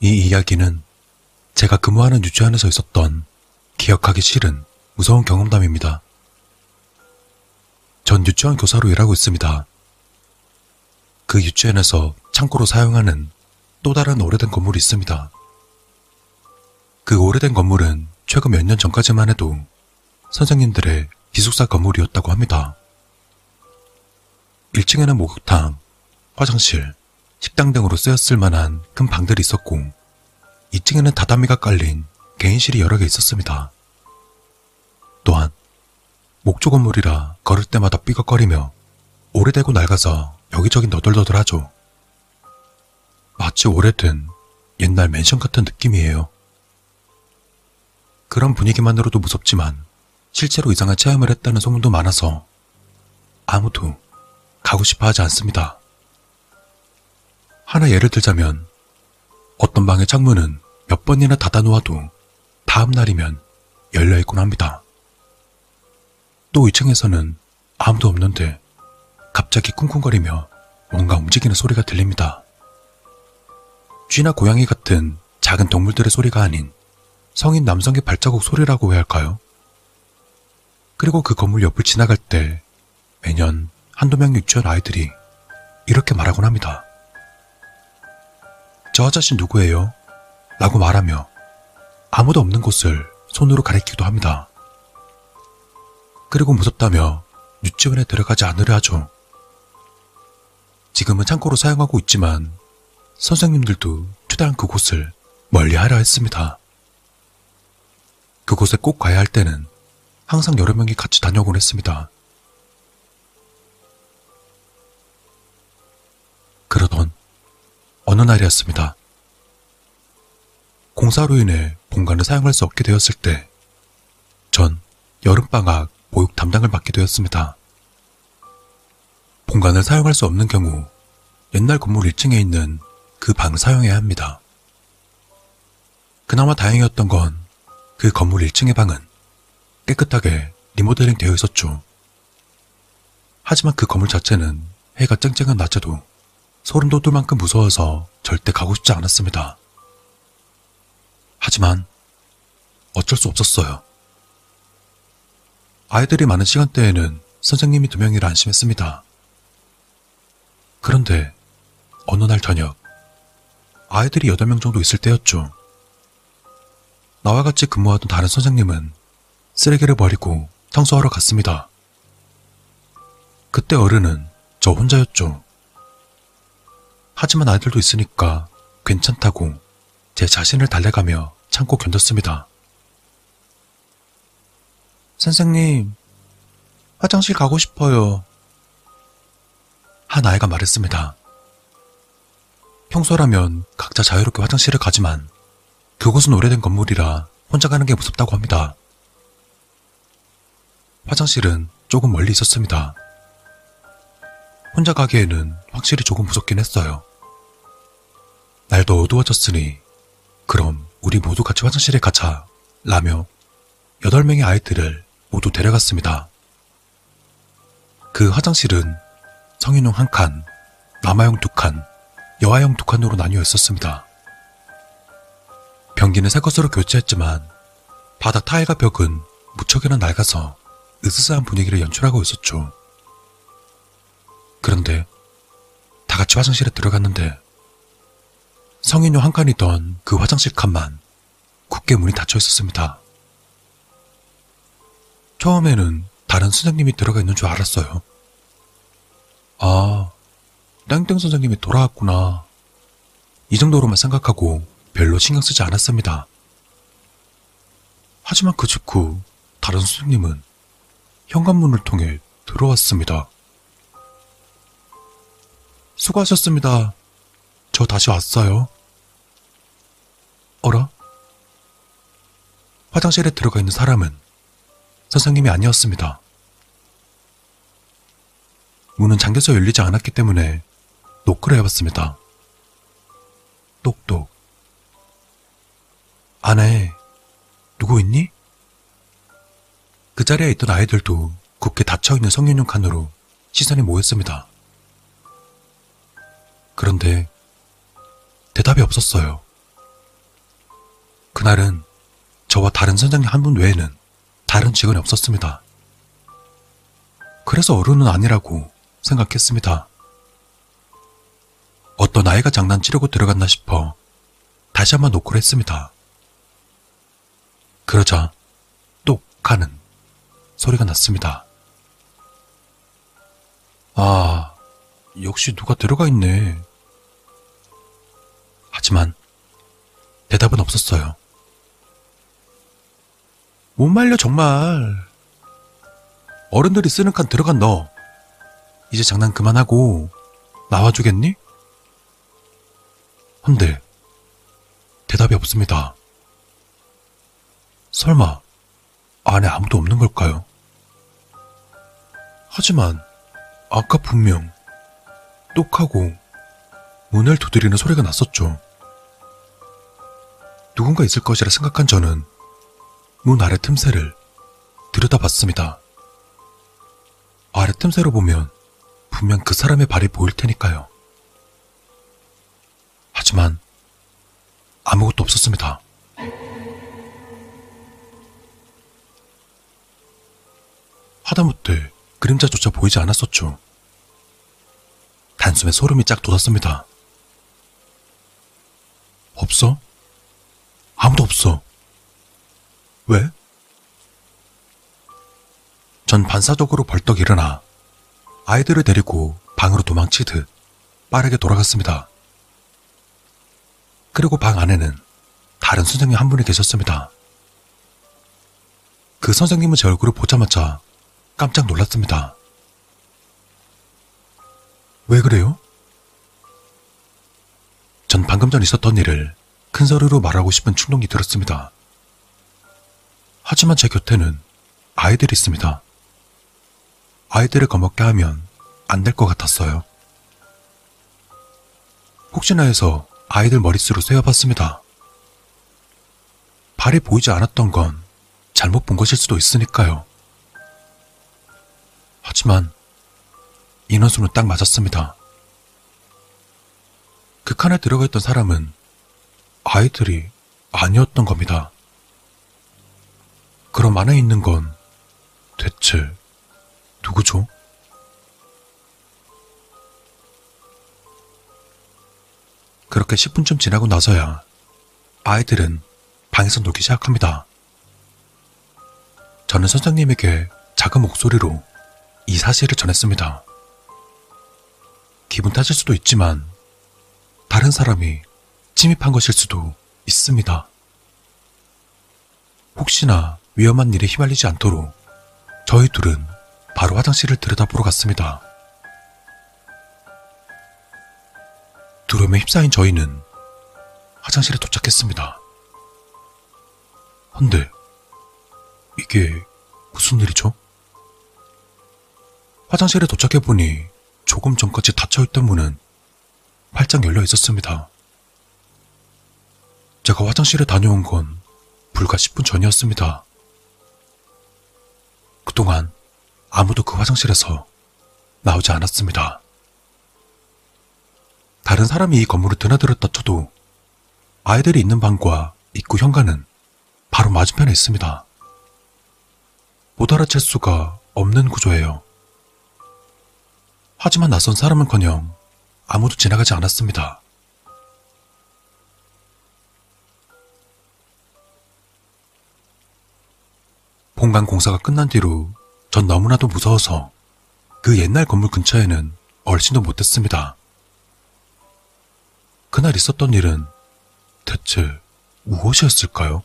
이 이야기는 제가 근무하는 유치원에서 있었던 기억하기 싫은 무서운 경험담입니다. 전 유치원 교사로 일하고 있습니다. 그 유치원에서 창고로 사용하는 또 다른 오래된 건물이 있습니다. 그 오래된 건물은 최근 몇 년 전까지만 해도 선생님들의 기숙사 건물이었다고 합니다. 1층에는 목욕탕, 화장실, 식당 등으로 쓰였을 만한 큰 방들이 있었고 2층에는 다다미가 깔린 개인실이 여러 개 있었습니다. 또한 목조 건물이라 걸을 때마다 삐걱거리며 오래되고 낡아서 여기저기 너덜너덜하죠. 마치 오래된 옛날 맨션 같은 느낌이에요. 그런 분위기만으로도 무섭지만 실제로 이상한 체험을 했다는 소문도 많아서 아무도 가고 싶어 하지 않습니다. 하나 예를 들자면 어떤 방의 창문은 몇 번이나 닫아놓아도 다음 날이면 열려있곤 합니다. 또 2층에서는 아무도 없는데 갑자기 쿵쿵거리며 뭔가 움직이는 소리가 들립니다. 쥐나 고양이 같은 작은 동물들의 소리가 아닌 성인 남성의 발자국 소리라고 해야 할까요? 그리고 그 건물 옆을 지나갈 때 매년 한두 명 유치원 아이들이 이렇게 말하곤 합니다. 저 아저씨 누구예요? 라고 말하며 아무도 없는 곳을 손으로 가리키기도 합니다. 그리고 무섭다며 유치원에 들어가지 않으려 하죠. 지금은 창고로 사용하고 있지만 선생님들도 최대한 그곳을 멀리 하려 했습니다. 그곳에 꼭 가야 할 때는 항상 여러 명이 같이 다녀오곤 했습니다. 날이었습니다. 공사로 인해 본관을 사용할 수 없게 되었을 때, 전 여름방학 보육 담당을 맡게 되었습니다. 본관을 사용할 수 없는 경우 옛날 건물 1층에 있는 그 방을 사용해야 합니다. 그나마 다행이었던 건 그 건물 1층의 방은 깨끗하게 리모델링 되어 있었죠. 하지만 그 건물 자체는 해가 쨍쨍한 낮에도 소름 돋을 만큼 무서워서 절대 가고 싶지 않았습니다. 하지만 어쩔 수 없었어요. 아이들이 많은 시간대에는 선생님이 두 명이라 안심했습니다. 그런데 어느 날 저녁 아이들이 여덟 명 정도 있을 때였죠. 나와 같이 근무하던 다른 선생님은 쓰레기를 버리고 청소하러 갔습니다. 그때 어른은 저 혼자였죠. 하지만 아이들도 있으니까 괜찮다고 제 자신을 달래가며 참고 견뎠습니다. 선생님, 화장실 가고 싶어요. 한 아이가 말했습니다. 평소라면 각자 자유롭게 화장실을 가지만 그곳은 오래된 건물이라 혼자 가는 게 무섭다고 합니다. 화장실은 조금 멀리 있었습니다. 혼자 가기에는 확실히 조금 무섭긴 했어요. 날도 어두워졌으니 그럼 우리 모두 같이 화장실에 가자 라며 여덟 명의 아이들을 모두 데려갔습니다. 그 화장실은 성인용 한 칸, 남아용 두 칸, 여아용 두 칸으로 나뉘어 있었습니다. 변기는 새 것으로 교체했지만 바닥 타일과 벽은 무척이나 낡아서 으스스한 분위기를 연출하고 있었죠. 그런데 다 같이 화장실에 들어갔는데 성인용 한 칸이던 그 화장실 칸만 굳게 문이 닫혀 있었습니다. 처음에는 다른 선생님이 들어가 있는 줄 알았어요. 아, 땡땡 선생님이 돌아왔구나. 이 정도로만 생각하고 별로 신경 쓰지 않았습니다. 하지만 그 직후 다른 선생님은 현관문을 통해 들어왔습니다. 수고하셨습니다. 저 다시 왔어요. 어라? 화장실에 들어가 있는 사람은 선생님이 아니었습니다. 문은 잠겨서 열리지 않았기 때문에 노크를 해봤습니다. 똑똑. 안에 누구 있니? 그 자리에 있던 아이들도 굳게 닫혀있는 성인용 칸으로 시선이 모였습니다. 그런데 대답이 없었어요. 그날은 저와 다른 선장님 한 분 외에는 다른 직원이 없었습니다. 그래서 어른은 아니라고 생각했습니다. 어떤 아이가 장난치려고 들어갔나 싶어 다시 한번 노크를 했습니다. 그러자 똑 하는 소리가 났습니다. 아, 역시 누가 들어가 있네. 하지만 대답은 없었어요. 못 말려 정말. 어른들이 쓰는 칸 들어간 너. 이제 장난 그만하고 나와주겠니? 헌데 대답이 없습니다. 설마 안에 아무도 없는 걸까요? 하지만 아까 분명 똑하고 문을 두드리는 소리가 났었죠. 누군가 있을 것이라 생각한 저는 문 아래 틈새를 들여다봤습니다. 아래 틈새로 보면 분명 그 사람의 발이 보일 테니까요. 하지만 아무것도 없었습니다. 하다못해 그림자조차 보이지 않았었죠. 단숨에 소름이 쫙 돋았습니다. 없어? 아무도 없어. 왜? 전 반사적으로 벌떡 일어나 아이들을 데리고 방으로 도망치듯 빠르게 돌아갔습니다. 그리고 방 안에는 다른 선생님 한 분이 계셨습니다. 그 선생님은 제 얼굴을 보자마자 깜짝 놀랐습니다. 왜 그래요? 전 방금 전 있었던 일을 큰 소리로 말하고 싶은 충동이 들었습니다. 하지만 제 곁에는 아이들이 있습니다. 아이들을 겁먹게 하면 안 될 것 같았어요. 혹시나 해서 아이들 머릿수로 세어봤습니다. 발이 보이지 않았던 건 잘못 본 것일 수도 있으니까요. 하지만 인원수는 딱 맞았습니다. 그 칸에 들어가 있던 사람은 아이들이 아니었던 겁니다. 그럼 안에 있는 건 대체 누구죠? 그렇게 10분쯤 지나고 나서야 아이들은 방에서 놀기 시작합니다. 저는 선생님에게 작은 목소리로 이 사실을 전했습니다. 기분 탓일 수도 있지만 다른 사람이 침입한 것일 수도 있습니다. 혹시나 위험한 일에 휘말리지 않도록 저희 둘은 바로 화장실을 들여다보러 갔습니다. 두려움에 휩싸인 저희는 화장실에 도착했습니다. 헌데, 이게 무슨 일이죠? 화장실에 도착해보니 조금 전까지 닫혀있던 문은 활짝 열려 있었습니다. 제가 화장실에 다녀온 건 불과 10분 전이었습니다. 그동안 아무도 그 화장실에서 나오지 않았습니다. 다른 사람이 이 건물을 드나들었다 쳐도 아이들이 있는 방과 입구 현관은 바로 맞은편에 있습니다. 못 알아챌 수가 없는 구조예요. 하지만 낯선 사람은커녕 아무도 지나가지 않았습니다. 본관 공사가 끝난 뒤로 전 너무나도 무서워서 그 옛날 건물 근처에는 얼씬도 못했습니다. 그날 있었던 일은 대체 무엇이었을까요?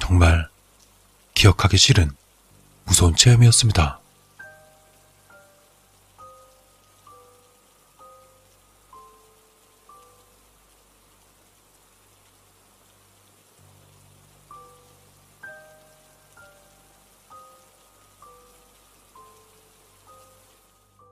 정말 기억하기 싫은 무서운 체험이었습니다.